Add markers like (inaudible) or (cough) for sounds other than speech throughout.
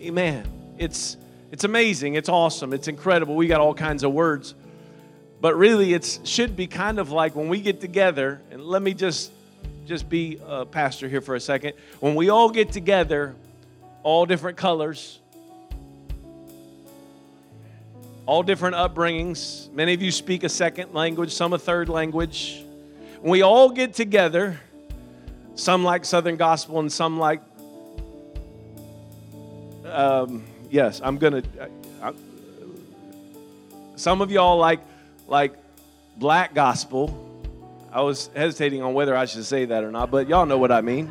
Amen. It's it's amazing. It's awesome. It's incredible. We got all kinds of words. But really it should be kind of like when we get together and let me just just be a pastor here for a second. When we all get together, all different colors, all different upbringings. Many of you speak a second language, some a third language. When we all get together, some like Southern Gospel and some like, um, yes, I'm gonna. I, I, some of y'all like like black gospel. I was hesitating on whether I should say that or not, but y'all know what I mean.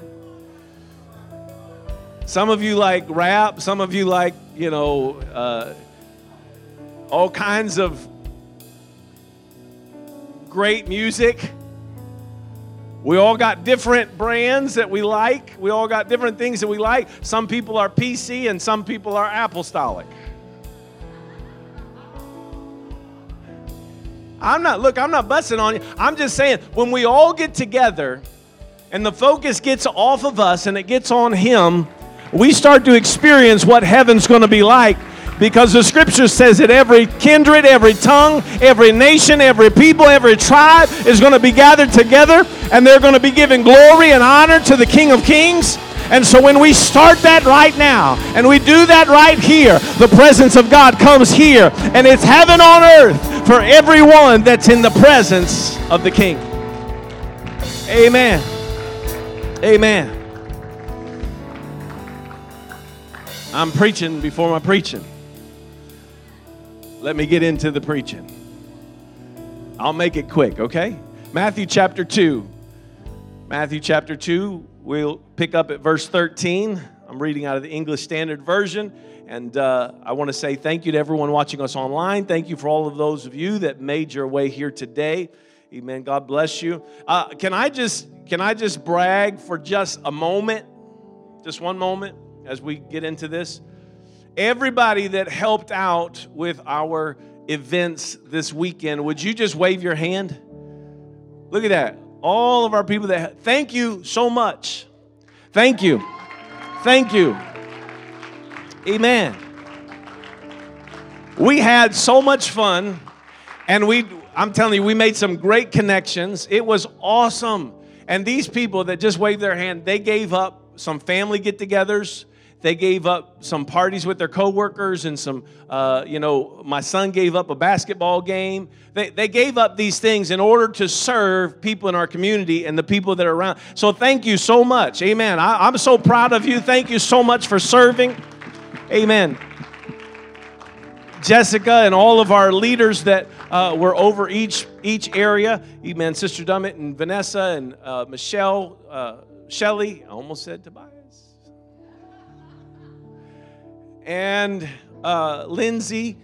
Some of you like rap. Some of you like you know. Uh, all kinds of great music. We all got different brands that we like. We all got different things that we like. Some people are PC and some people are apostolic. I'm not, look, I'm not busting on you. I'm just saying, when we all get together and the focus gets off of us and it gets on Him, we start to experience what heaven's going to be like because the scripture says that every kindred, every tongue, every nation, every people, every tribe is going to be gathered together and they're going to be giving glory and honor to the King of Kings. And so when we start that right now and we do that right here, the presence of God comes here and it's heaven on earth for everyone that's in the presence of the King. Amen. Amen. I'm preaching before my preaching. Let me get into the preaching. I'll make it quick, okay? Matthew chapter 2. Matthew chapter 2, we'll pick up at verse 13. I'm reading out of the English Standard Version. And uh, I want to say thank you to everyone watching us online. Thank you for all of those of you that made your way here today. Amen. God bless you. Uh, can I just can I just brag for just a moment, just one moment, as we get into this? Everybody that helped out with our events this weekend, would you just wave your hand? Look at that. All of our people that, thank you so much. Thank you. Thank you. Amen. We had so much fun, and we, I'm telling you, we made some great connections. It was awesome. And these people that just waved their hand, they gave up some family get togethers they gave up some parties with their coworkers and some, uh, you know, my son gave up a basketball game. They, they gave up these things in order to serve people in our community and the people that are around. So thank you so much. Amen. I, I'm so proud of you. Thank you so much for serving. Amen. Jessica and all of our leaders that uh, were over each each area. Amen. Sister Dummett and Vanessa and uh, Michelle, uh, Shelly. I almost said Tobias and uh, Lindsay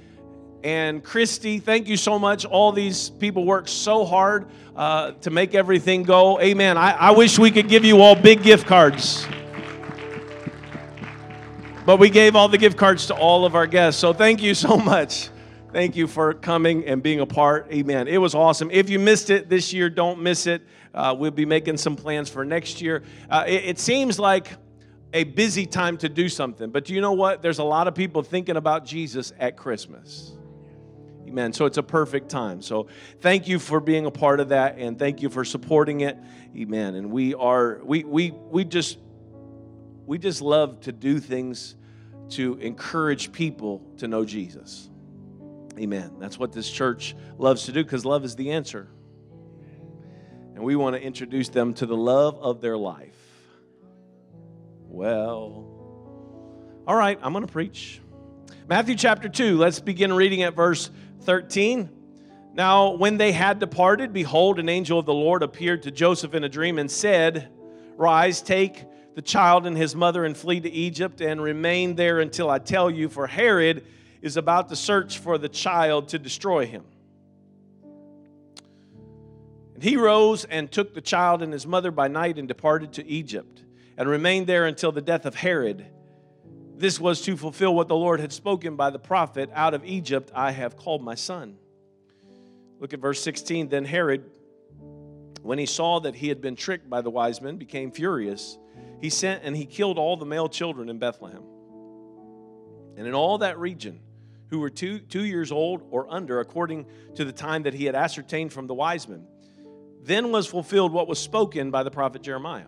and Christy. Thank you so much. All these people work so hard uh, to make everything go. Amen. I, I wish we could give you all big gift cards. But we gave all the gift cards to all of our guests. So thank you so much. Thank you for coming and being a part. Amen. It was awesome. If you missed it this year, don't miss it. Uh, we'll be making some plans for next year. Uh, it, it seems like a busy time to do something. But you know what? There's a lot of people thinking about Jesus at Christmas. Amen. So it's a perfect time. So thank you for being a part of that and thank you for supporting it. Amen. And we are we we we just we just love to do things to encourage people to know Jesus. Amen. That's what this church loves to do because love is the answer. And we want to introduce them to the love of their life. Well, all right, I'm going to preach. Matthew chapter 2, let's begin reading at verse 13. Now, when they had departed, behold, an angel of the Lord appeared to Joseph in a dream and said, Rise, take the child and his mother and flee to Egypt and remain there until I tell you, for Herod is about to search for the child to destroy him. And he rose and took the child and his mother by night and departed to Egypt and remained there until the death of Herod. This was to fulfill what the Lord had spoken by the prophet Out of Egypt I have called my son. Look at verse 16. Then Herod, when he saw that he had been tricked by the wise men, became furious. He sent and he killed all the male children in Bethlehem and in all that region who were two, two years old or under, according to the time that he had ascertained from the wise men. Then was fulfilled what was spoken by the prophet Jeremiah.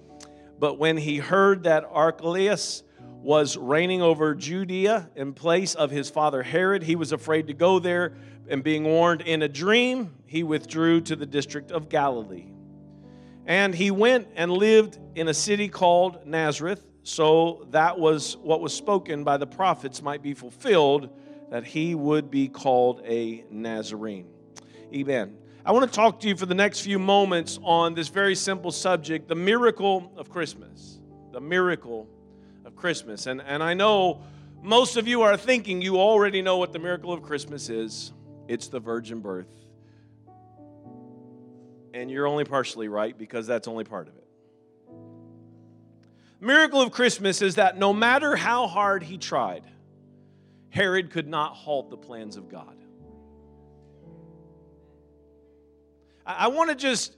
But when he heard that Archelaus was reigning over Judea in place of his father Herod, he was afraid to go there, and being warned in a dream, he withdrew to the district of Galilee. And he went and lived in a city called Nazareth, so that was what was spoken by the prophets might be fulfilled, that he would be called a Nazarene. Amen. I want to talk to you for the next few moments on this very simple subject the miracle of Christmas. The miracle of Christmas. And, and I know most of you are thinking you already know what the miracle of Christmas is it's the virgin birth and you're only partially right because that's only part of it. Miracle of Christmas is that no matter how hard he tried, Herod could not halt the plans of God. I, want to just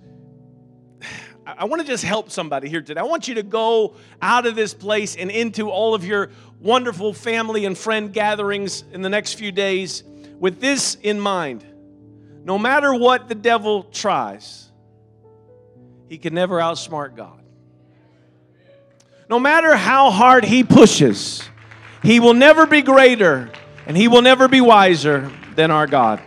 (sighs) I want to just help somebody here today. I want you to go out of this place and into all of your wonderful family and friend gatherings in the next few days with this in mind. No matter what the devil tries, he can never outsmart God. No matter how hard he pushes, he will never be greater and he will never be wiser than our God.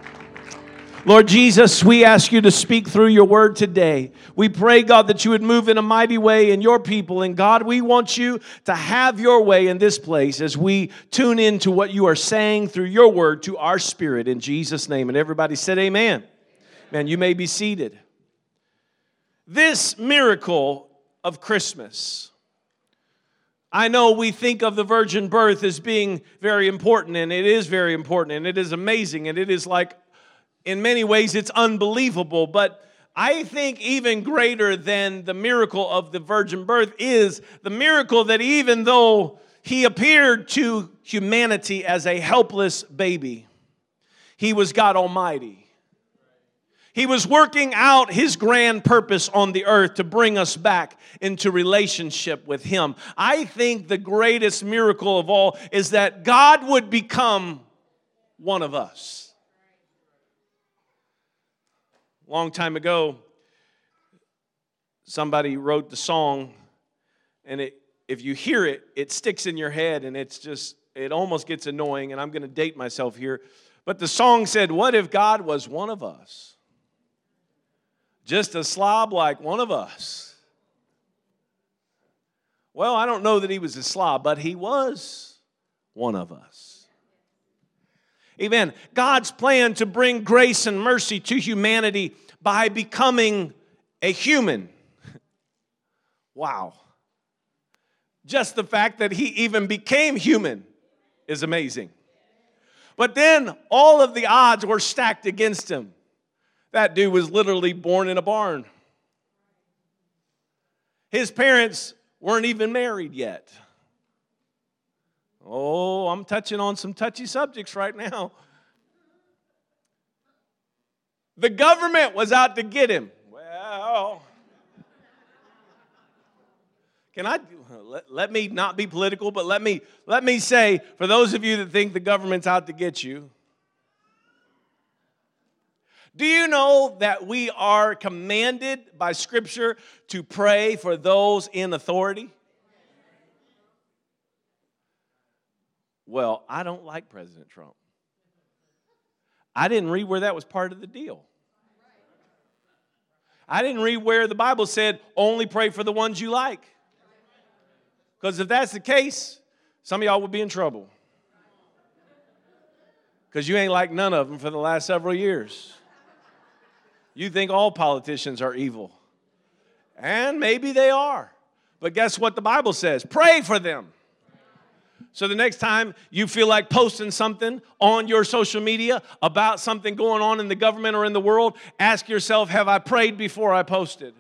Lord Jesus, we ask you to speak through your word today. We pray, God, that you would move in a mighty way in your people. And God, we want you to have your way in this place as we tune into what you are saying through your word to our spirit in Jesus' name. And everybody said, Amen. Man, you may be seated. This miracle of Christmas. I know we think of the virgin birth as being very important, and it is very important, and it is amazing, and it is like, in many ways, it's unbelievable. But I think even greater than the miracle of the virgin birth is the miracle that even though he appeared to humanity as a helpless baby, he was God Almighty. He was working out his grand purpose on the earth to bring us back into relationship with him. I think the greatest miracle of all is that God would become one of us. Long time ago, somebody wrote the song, and it, if you hear it, it sticks in your head, and it's just, it almost gets annoying, and I'm going to date myself here. But the song said, What if God was one of us? just a slob like one of us. Well, I don't know that he was a slob, but he was one of us. Amen. God's plan to bring grace and mercy to humanity by becoming a human. (laughs) Wow. Just the fact that he even became human is amazing. But then all of the odds were stacked against him. That dude was literally born in a barn. His parents weren't even married yet. Oh, I'm touching on some touchy subjects right now. The government was out to get him. Well, can I let, let me not be political, but let me let me say for those of you that think the government's out to get you, do you know that we are commanded by Scripture to pray for those in authority? Well, I don't like President Trump. I didn't read where that was part of the deal. I didn't read where the Bible said only pray for the ones you like. Because if that's the case, some of y'all would be in trouble. Because you ain't like none of them for the last several years. You think all politicians are evil. And maybe they are. But guess what the Bible says? Pray for them. So the next time you feel like posting something on your social media about something going on in the government or in the world, ask yourself, have I prayed before I posted?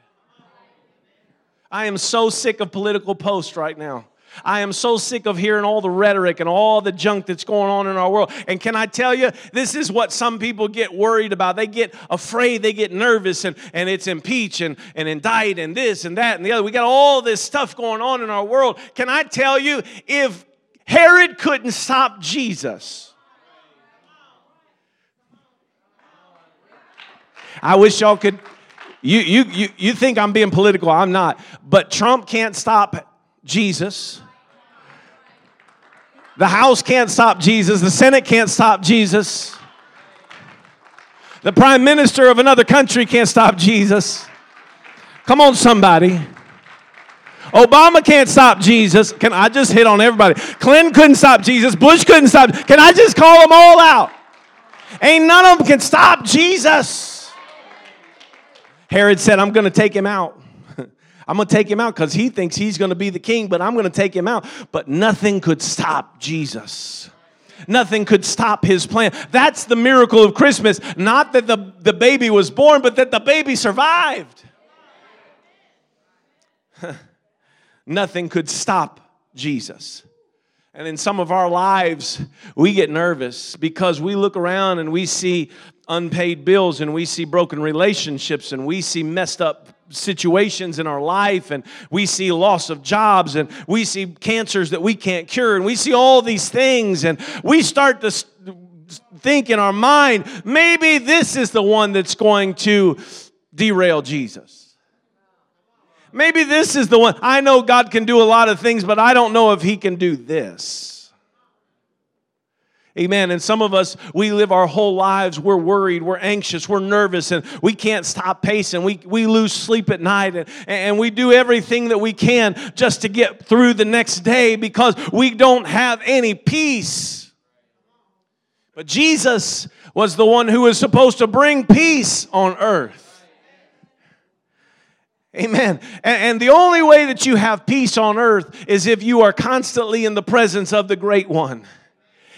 I am so sick of political posts right now. I am so sick of hearing all the rhetoric and all the junk that's going on in our world. And can I tell you, this is what some people get worried about. They get afraid, they get nervous, and, and it's impeach and, and indict and this and that and the other. We got all this stuff going on in our world. Can I tell you, if Herod couldn't stop Jesus. I wish y'all could. You, you, you, you think I'm being political, I'm not. But Trump can't stop Jesus. The House can't stop Jesus. The Senate can't stop Jesus. The Prime Minister of another country can't stop Jesus. Come on, somebody. Obama can't stop Jesus. Can I just hit on everybody? Clinton couldn't stop Jesus. Bush couldn't stop. Can I just call them all out? Ain't none of them can stop Jesus. Herod said, I'm going to take him out. (laughs) I'm going to take him out because he thinks he's going to be the king, but I'm going to take him out. But nothing could stop Jesus. Nothing could stop his plan. That's the miracle of Christmas. Not that the, the baby was born, but that the baby survived. (laughs) nothing could stop Jesus. And in some of our lives, we get nervous because we look around and we see unpaid bills and we see broken relationships and we see messed up situations in our life and we see loss of jobs and we see cancers that we can't cure and we see all these things and we start to think in our mind maybe this is the one that's going to derail Jesus. Maybe this is the one. I know God can do a lot of things, but I don't know if He can do this. Amen. And some of us, we live our whole lives, we're worried, we're anxious, we're nervous, and we can't stop pacing. We, we lose sleep at night, and, and we do everything that we can just to get through the next day because we don't have any peace. But Jesus was the one who was supposed to bring peace on earth. Amen. And, and, the only way that you have peace on earth is if you are constantly in the presence of the great one.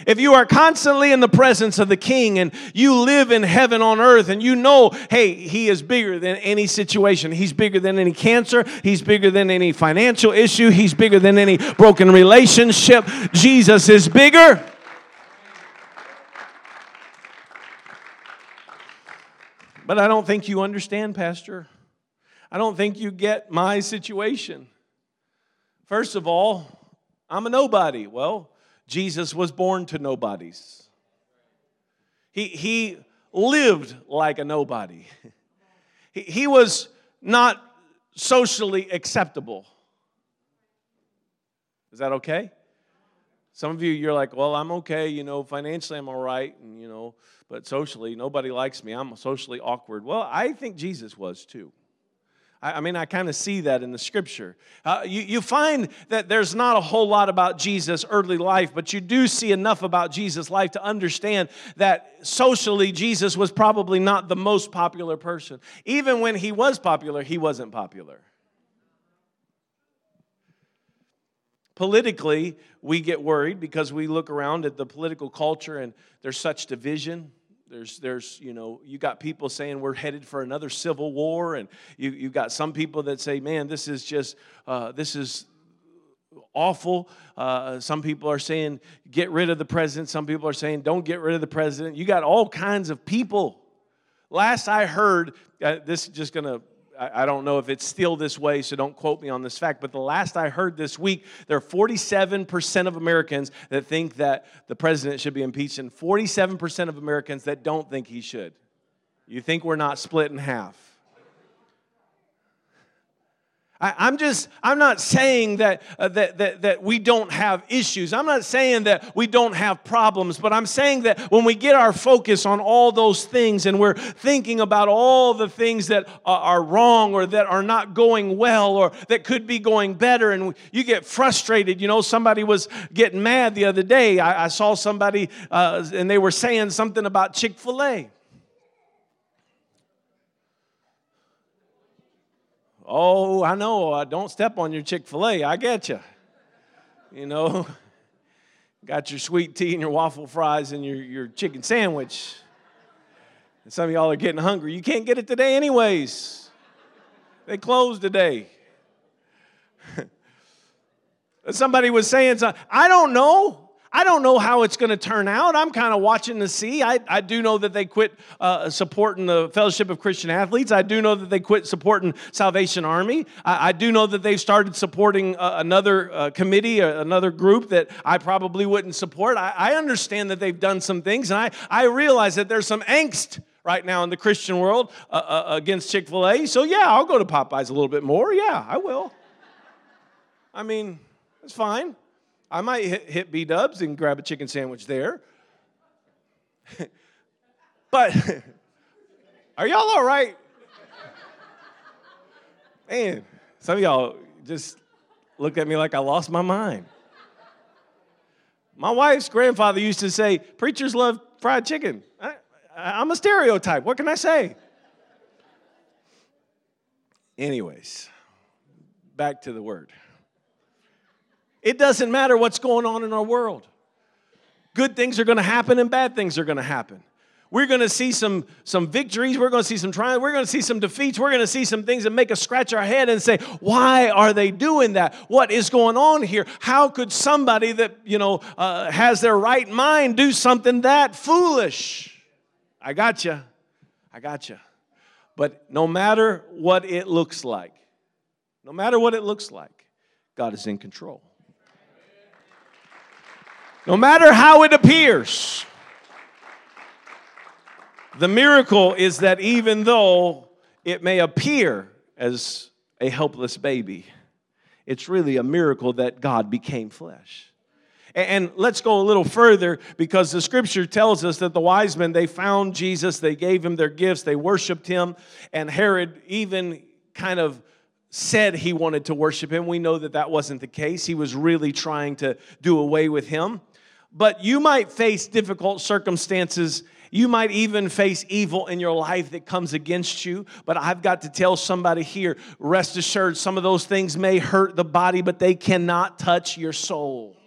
If you are constantly in the presence of the king and you live in heaven on earth and you know, hey, he is bigger than any situation. He's bigger than any cancer. He's bigger than any financial issue. He's bigger than any broken relationship. Jesus is bigger. But I don't think you understand, Pastor. I don't think you get my situation. First of all, I'm a nobody. Well, Jesus was born to nobodies. He, he lived like a nobody. He, he was not socially acceptable. Is that okay? Some of you, you're like, well, I'm okay, you know, financially I'm all right, and you know, but socially, nobody likes me. I'm socially awkward. Well, I think Jesus was too. I mean, I kind of see that in the scripture. Uh, you, you find that there's not a whole lot about Jesus' early life, but you do see enough about Jesus' life to understand that socially, Jesus was probably not the most popular person. Even when he was popular, he wasn't popular. Politically, we get worried because we look around at the political culture and there's such division there's, there's, you know, you got people saying we're headed for another civil war, and you, you got some people that say, man, this is just, uh, this is awful. Uh, some people are saying, get rid of the president. Some people are saying, don't get rid of the president. You got all kinds of people. Last I heard, uh, this is just to I don't know if it's still this way, so don't quote me on this fact, but the last I heard this week, there are 47% of Americans that think that the president should be impeached, and 47% of Americans that don't think he should. You think we're not split in half? I, am just, I'm not saying that, uh, that, that, that we don't have issues. I'm not saying that we don't have problems, but I'm saying that when we get our focus on all those things and we're thinking about all the things that are, wrong or that are not going well or that could be going better, and you get frustrated. You know, somebody was getting mad the other day. I, I saw somebody uh, and they were saying something about Chick fil A. Oh, I know. Uh, don't step on your Chick fil A. I get you. You know. (laughs) Got your sweet tea and your waffle fries and your, your chicken sandwich. And some of y'all are getting hungry. You can't get it today, anyways. They closed today. (laughs) Somebody was saying, something. I don't know. I don't know how it's going to turn out. I'm kind of watching to see. I, I do know that they quit uh, supporting the Fellowship of Christian Athletes. I do know that they quit supporting Salvation Army. I, I do know that they've started supporting uh, another uh, committee, uh, another group that I probably wouldn't support. I, I understand that they've done some things, and I, I realize that there's some angst right now in the Christian world uh, uh, against Chick fil A. So, yeah, I'll go to Popeyes a little bit more. Yeah, I will. I mean, it's fine. I might hit, hit B Dubs and grab a chicken sandwich there. (laughs) but (laughs) are y'all all right? Man, some of y'all just looked at me like I lost my mind. My wife's grandfather used to say, Preachers love fried chicken. I, I'm a stereotype. What can I say? Anyways, back to the word. It doesn't matter what's going on in our world. Good things are going to happen and bad things are going to happen. We're going to see some, some victories. We're going to see some triumphs. We're going to see some defeats. We're going to see some things that make us scratch our head and say, why are they doing that? What is going on here? How could somebody that, you know, uh, has their right mind do something that foolish? I got you. I got you. But no matter what it looks like, no matter what it looks like, God is in control. No matter how it appears, the miracle is that even though it may appear as a helpless baby, it's really a miracle that God became flesh. And let's go a little further because the scripture tells us that the wise men, they found Jesus, they gave him their gifts, they worshiped him, and Herod even kind of said he wanted to worship him. We know that that wasn't the case. He was really trying to do away with him but you might face difficult circumstances. You might even face evil in your life that comes against you. But I've got to tell somebody here rest assured, some of those things may hurt the body, but they cannot touch your soul.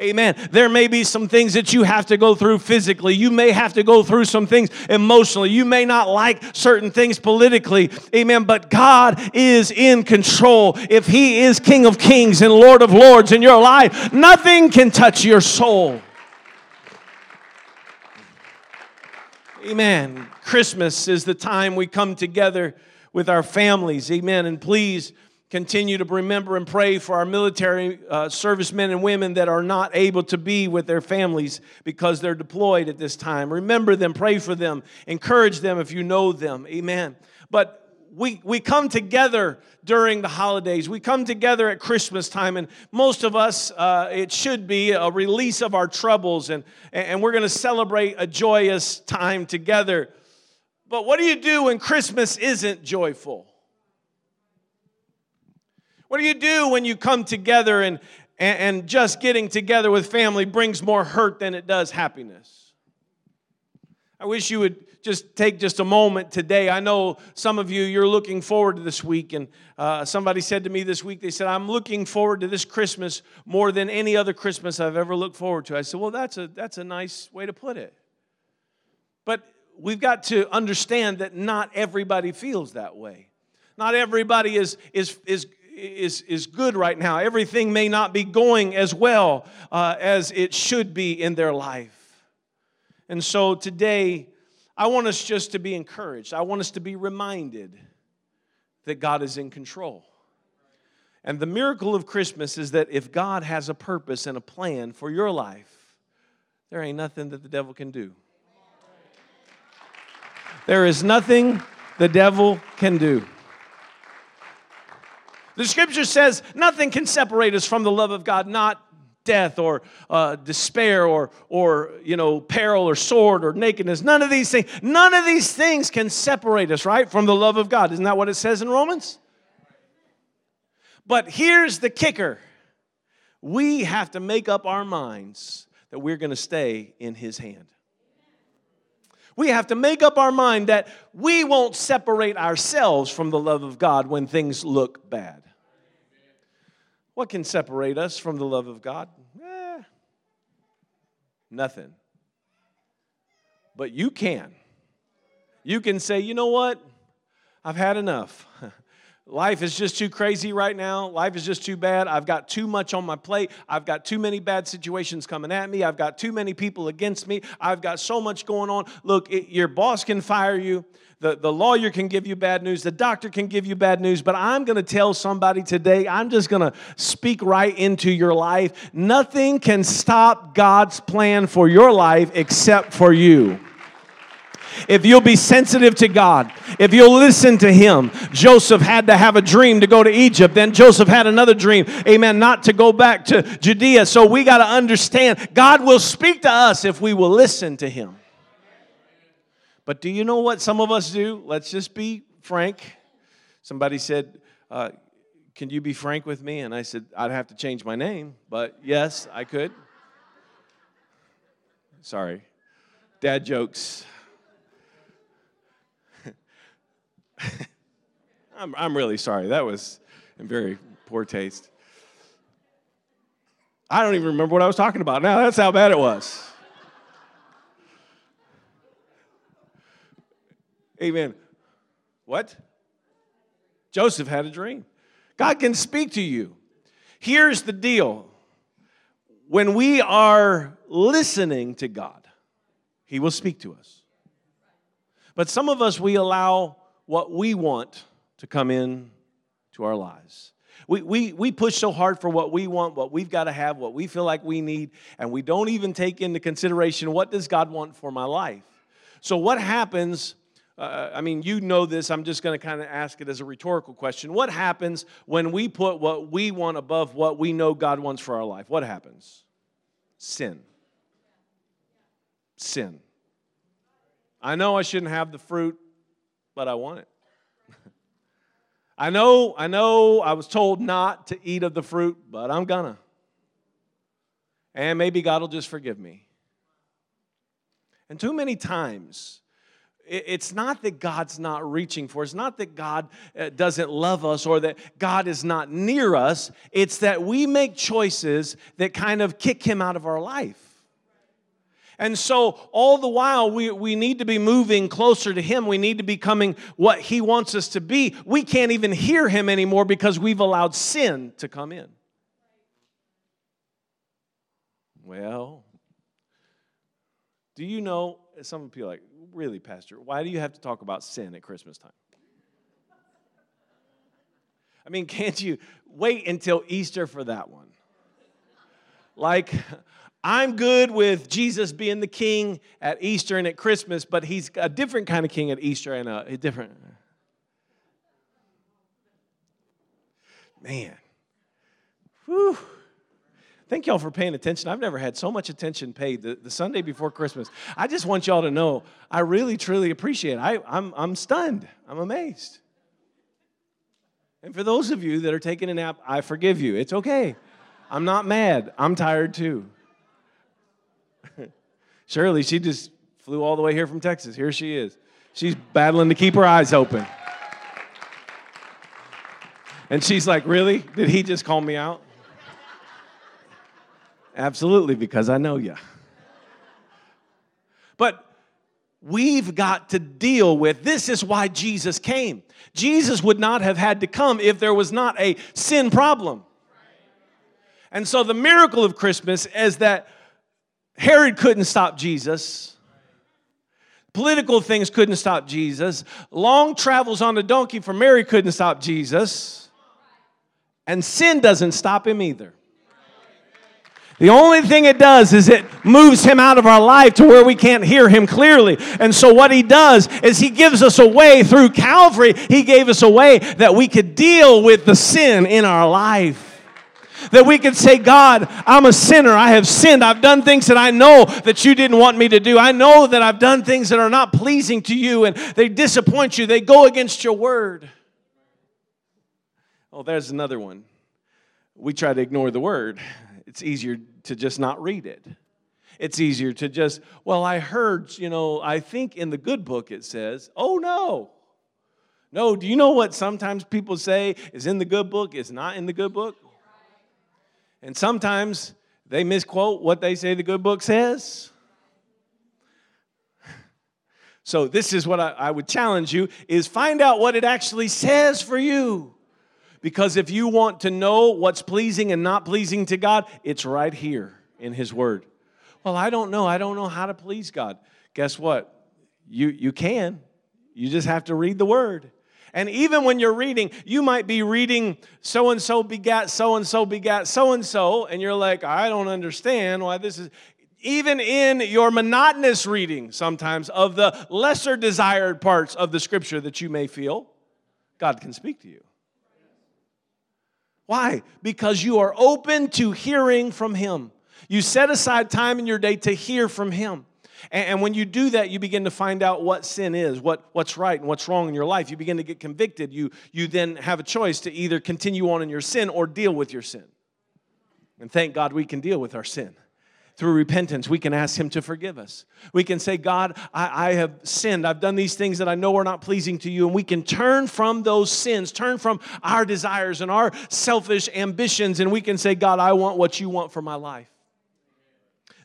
Amen. There may be some things that you have to go through physically. You may have to go through some things emotionally. You may not like certain things politically. Amen. But God is in control. If He is King of Kings and Lord of Lords in your life, nothing can touch your soul. Amen. Christmas is the time we come together with our families. Amen. And please, continue to remember and pray for our military uh, servicemen and women that are not able to be with their families because they're deployed at this time. Remember them, pray for them, encourage them if you know them. Amen. But we, we come together during the holidays. We come together at Christmas time, and most of us, uh, it should be a release of our troubles, and, and we're going to celebrate a joyous time together. But what do you do when Christmas isn't joyful? What do you do when you come together and, and, just getting together with family brings more hurt than it does happiness? I wish you would just take just a moment today. I know some of you, you're looking forward to this week. And uh, somebody said to me this week, they said, I'm looking forward to this Christmas more than any other Christmas I've ever looked forward to. I said, Well, that's a, that's a nice way to put it. But we've got to understand that not everybody feels that way. Not everybody is, is, is, is, is good right now. Everything may not be going as well uh, as it should be in their life. And so today, I want us just to be encouraged. I want us to be reminded that God is in control. And the miracle of Christmas is that if God has a purpose and a plan for your life, there ain't nothing that the devil can do. There is nothing the devil can do. The scripture says nothing can separate us from the love of God, not death or uh, despair or, or you know peril or sword or nakedness. None of these things none of these things can separate us right from the love of god. Isn't that what it says in romans? But here's the kicker. We have to make up our minds that we're going to stay in his hand. We have to make up our mind that we won't separate ourselves from the love of god when things look bad what can separate us from the love of God? Eh, nothing. But you can. You can say, you know what? I've had enough. (laughs) Life is just too crazy right now. Life is just too bad. I've got too much on my plate. I've got too many bad situations coming at me. I've got too many people against me. I've got so much going on. Look, it, your boss can fire you. The, the lawyer can give you bad news. The doctor can give you bad news. But I'm going to tell somebody today, I'm just going to speak right into your life. Nothing can stop God's plan for your life except for you if you'll be sensitive to God, if you'll listen to Him. Joseph had to have a dream to go to Egypt. Then Joseph had another dream, amen, not to go back to Judea. So we got to understand God will speak to us if we will listen to Him. But do you know what some of us do? Let's just be frank. Somebody said, uh, Can you be frank with me? And I said, I'd have to change my name, but yes, I could. Sorry. Dad jokes. (laughs) I'm, I'm really sorry. That was in very poor taste. I don't even remember what I was talking about now. That's how bad it was. Amen. What? Joseph had a dream. God can speak to you. Here's the deal when we are listening to God, He will speak to us. But some of us, we allow what we want to come in to our lives. We, we, we push so hard for what we want, what we've got to have, what we feel like we need, and we don't even take into consideration what does God want for my life. So what happens, uh, I mean, you know this, I'm just going to kind of ask it as a rhetorical question. What happens when we put what we want above what we know God wants for our life? What happens? Sin. Sin. I know I shouldn't have the fruit but I want it. (laughs) I know, I know I was told not to eat of the fruit, but I'm gonna. And maybe God will just forgive me. And too many times, it's not that God's not reaching for us, not that God uh, doesn't love us or that God is not near us. It's that we make choices that kind of kick Him out of our life. And so, all the while, we, we need to be moving closer to Him. We need to be becoming what He wants us to be. We can't even hear Him anymore because we've allowed sin to come in. Well, do you know? Some people like, really, Pastor, why do you have to talk about sin at Christmas time? I mean, can't you wait until Easter for that one? Like, I'm good with Jesus being the king at Easter and at Christmas, but he's a different kind of king at Easter and a, a different. Man. Whew. Thank y'all for paying attention. I've never had so much attention paid the, the Sunday before Christmas. I just want y'all to know I really, truly appreciate it. I, I'm, I'm stunned. I'm amazed. And for those of you that are taking a nap, I forgive you. It's okay. I'm not mad. I'm tired too. Shirley, she just flew all the way here from Texas. Here she is. She's battling to keep her eyes open. And she's like, Really? Did he just call me out? Absolutely, because I know you. But we've got to deal with this is why Jesus came. Jesus would not have had to come if there was not a sin problem. And so the miracle of Christmas is that Herod couldn't stop Jesus. Political things couldn't stop Jesus. Long travels on a donkey for Mary couldn't stop Jesus. And sin doesn't stop him either. The only thing it does is it moves him out of our life to where we can't hear him clearly. And so, what he does is he gives us a way through Calvary, he gave us a way that we could deal with the sin in our life. That we could say, God, I'm a sinner. I have sinned. I've done things that I know that you didn't want me to do. I know that I've done things that are not pleasing to you and they disappoint you. They go against your word. Oh, there's another one. We try to ignore the word. It's easier to just not read it. It's easier to just, well, I heard, you know, I think in the good book it says, oh no. No, do you know what sometimes people say is in the good book is not in the good book? And sometimes They misquote what they say the good book says. (laughs) So this is what I, I, would challenge you is find out what it actually says for you. Because if you want to know what's pleasing and not pleasing to God, it's right here in his word. Well, I don't know. I don't know how to please God. Guess what? You you can. You just have to read the word. And even when you're reading, you might be reading so and so begat so and so begat so and so, and you're like, I don't understand why this is even in your monotonous reading sometimes of the lesser desired parts of the scripture that you may feel, God can speak to you. Why? Because you are open to hearing from Him. You set aside time in your day to hear from Him. And, when you do that, you begin to find out what sin is, what, what's right and what's wrong in your life. You begin to get convicted. You, you then have a choice to either continue on in your sin or deal with your sin. And thank God we can deal with our sin through repentance, we can ask Him to forgive us. We can say, God, I, I, have sinned. I've done these things that I know are not pleasing to you. And we can turn from those sins, turn from our desires and our selfish ambitions, and we can say, God, I want what you want for my life.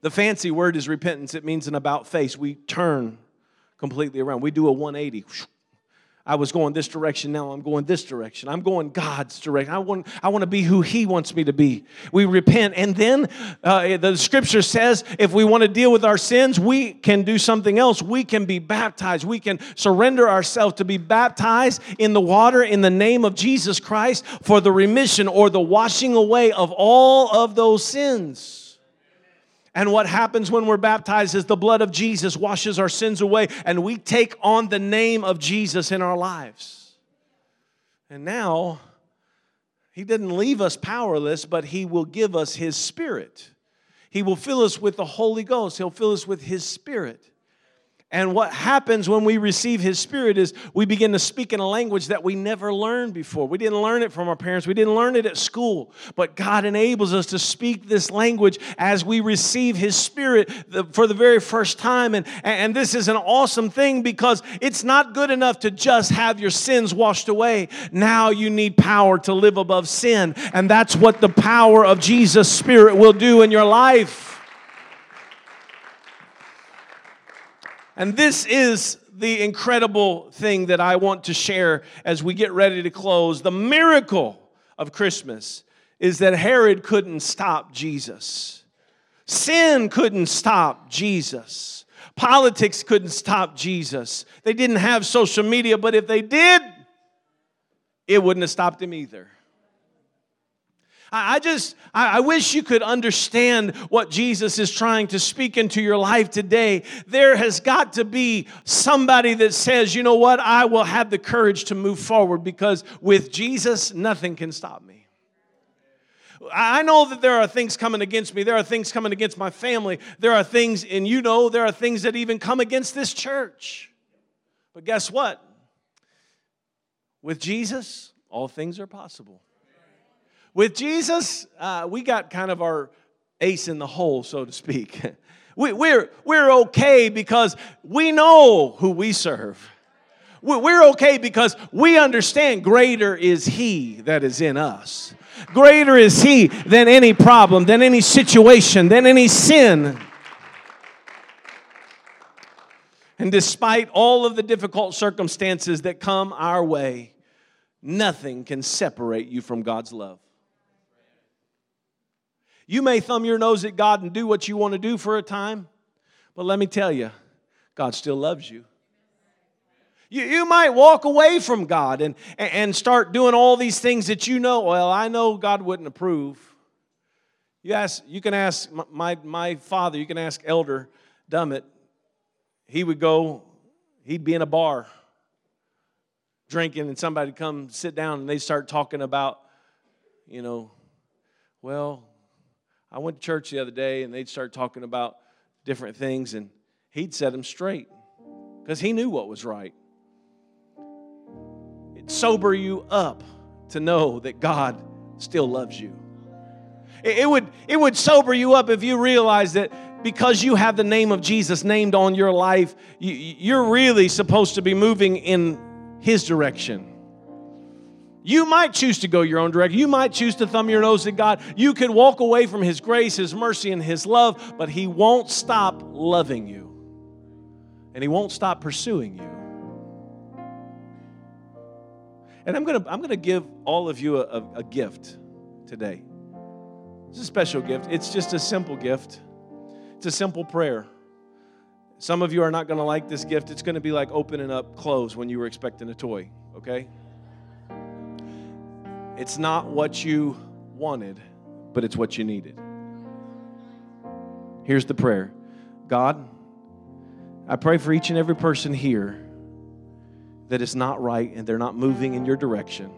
The fancy word is repentance, it means an about face. We turn completely around, we do a 180. I was going this direction, now I'm going this direction. I'm going God's direction. I want, I want to be who He wants me to be. We repent. And then uh, the scripture says if we want to deal with our sins, we can do something else. We can be baptized. We can surrender ourselves to be baptized in the water in the name of Jesus Christ for the remission or the washing away of all of those sins. And what happens when we're baptized is the blood of Jesus washes our sins away, and we take on the name of Jesus in our lives. And now, He didn't leave us powerless, but He will give us His Spirit. He will fill us with the Holy Ghost, He'll fill us with His Spirit. And what happens when we receive His Spirit is we begin to speak in a language that we never learned before. We didn't learn it from our parents, we didn't learn it at school. But God enables us to speak this language as we receive His Spirit for the very first time. And, and this is an awesome thing because it's not good enough to just have your sins washed away. Now you need power to live above sin. And that's what the power of Jesus' Spirit will do in your life. And this is the incredible thing that I want to share as we get ready to close. The miracle of Christmas is that Herod couldn't stop Jesus. Sin couldn't stop Jesus. Politics couldn't stop Jesus. They didn't have social media, but if they did, it wouldn't have stopped him either. I just, I wish you could understand what Jesus is trying to speak into your life today. There has got to be somebody that says, you know what, I will have the courage to move forward because with Jesus, nothing can stop me. I know that there are things coming against me. There are things coming against my family. There are things, and you know, there are things that even come against this church. But guess what? With Jesus, all things are possible. With Jesus, uh, we got kind of our ace in the hole, so to speak. (laughs) we, are we're, we're okay because we know who we serve. We're okay because we understand greater is He that is in us. Greater is He than any problem, than any situation, than any sin. And despite all of the difficult circumstances that come our way, nothing can separate you from God's love. You may thumb your nose at God and do what you want to do for a time, but let me tell you, God still loves you. You, you might walk away from God and, and start doing all these things that you know, well, I know God wouldn't approve. You, ask, you can ask my, my father, you can ask Elder Dummett. He would go, he'd be in a bar drinking, and somebody come sit down and they start talking about, you know, well, I went to church the other day and they'd start talking about different things, and he'd set them straight because he knew what was right. It'd sober you up to know that God still loves you. It, would, it would sober you up if you realize that because you have the name of Jesus named on your life, you, you're really supposed to be moving in His direction. You might choose to go your own direction. You might choose to thumb your nose at God. You could walk away from His grace, His mercy, and His love, but He won't stop loving you. And He won't stop pursuing you. And I'm going to I'm to give all of you a, a, a gift today. It's a special gift. It's just a simple gift, it's a simple prayer. Some of you are not going to like this gift. It's going to be like opening up clothes when you were expecting a toy, okay? It's not what you wanted, but it's what you needed. Here's the prayer God, I pray for each and every person here that is not right and they're not moving in your direction.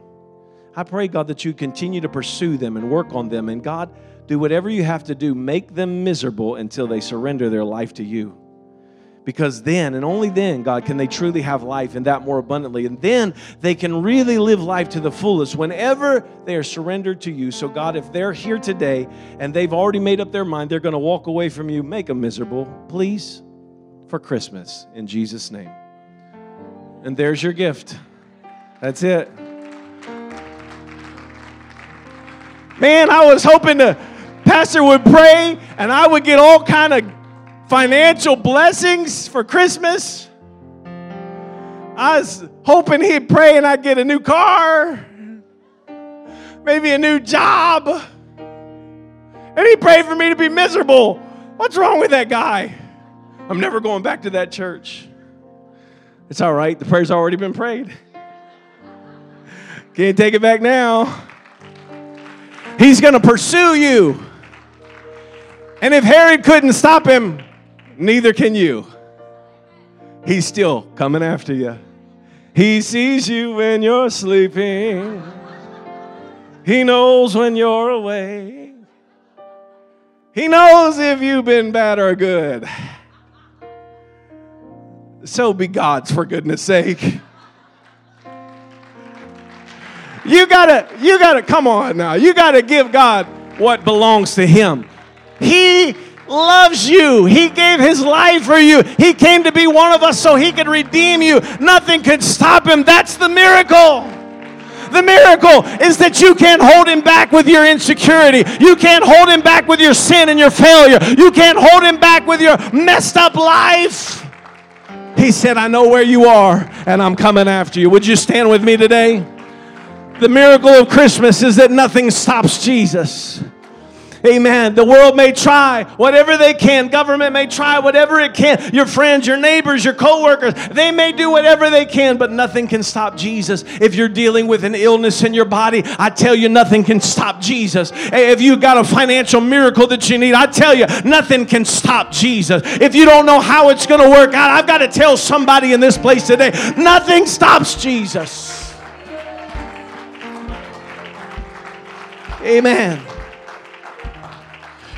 I pray, God, that you continue to pursue them and work on them. And God, do whatever you have to do, make them miserable until they surrender their life to you. Because then, and only then, God, can they truly have life and that more abundantly. And then they can really live life to the fullest whenever they are surrendered to you. So, God, if they're here today and they've already made up their mind, they're going to walk away from you, make them miserable, please, for Christmas, in Jesus' name. And there's your gift. That's it. Man, I was hoping the pastor would pray and I would get all kind of financial blessings for Christmas. I was hoping he'd pray and I'd get a new car, maybe a new job. And he prayed for me to be miserable. What's wrong with that guy? I'm never going back to that church. It's all right. The prayer's already been prayed. Can't take it back now. He's going to pursue you. And if Herod couldn't stop him, neither can you. He's still coming after you. He sees you when you're sleeping. He knows when you're away. He knows if you've been bad or good so be God's for goodness sake. You gotta, you gotta, come on now. You gotta give God what belongs to Him. He loves you. He gave His life for you. He came to be one of us so He could redeem you. Nothing could stop Him. That's the miracle. The miracle is that you can't hold him back with your insecurity. You can't hold him back with your sin and your failure. You can't hold him back with your messed up life. He said, I know where you are and I'm coming after you. Would you stand with me today? The miracle of Christmas is that nothing stops Jesus. Amen. The world may try whatever they can. Government may try whatever it can. Your friends, your neighbors, your coworkers, they may do whatever they can, but nothing can stop Jesus. If you're dealing with an illness in your body, I tell you, nothing can stop Jesus. If you got a financial miracle that you need, I tell you, nothing can stop Jesus. If you don't know how it's going to work out, I've got to tell somebody in this place today, nothing stops Jesus. Amen.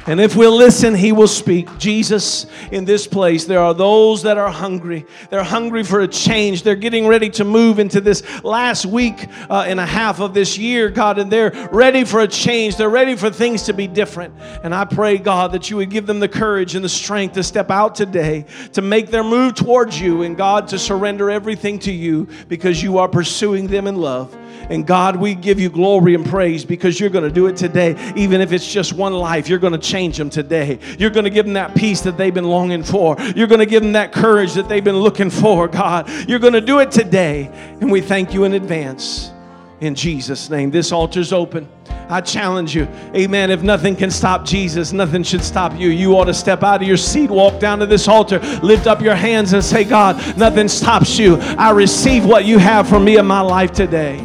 And if we'll listen, he will speak. Jesus, in this place, there are those that are hungry. They're hungry for a change. They're getting ready to move into this last week uh, and a half of this year, God, and they're ready for a change. They're ready for things to be different. And I pray, God, that you would give them the courage and the strength to step out today, to make their move towards you, and God, to surrender everything to you because you are pursuing them in love. And God, we give you glory and praise because you're going to do it today. Even if it's just one life, you're going to change them today. You're going to give them that peace that they've been longing for. You're going to give them that courage that they've been looking for, God. You're going to do it today. And we thank you in advance. In Jesus' name, this altar's open. I challenge you, amen. If nothing can stop Jesus, nothing should stop you. You ought to step out of your seat, walk down to this altar, lift up your hands, and say, God, nothing stops you. I receive what you have for me in my life today.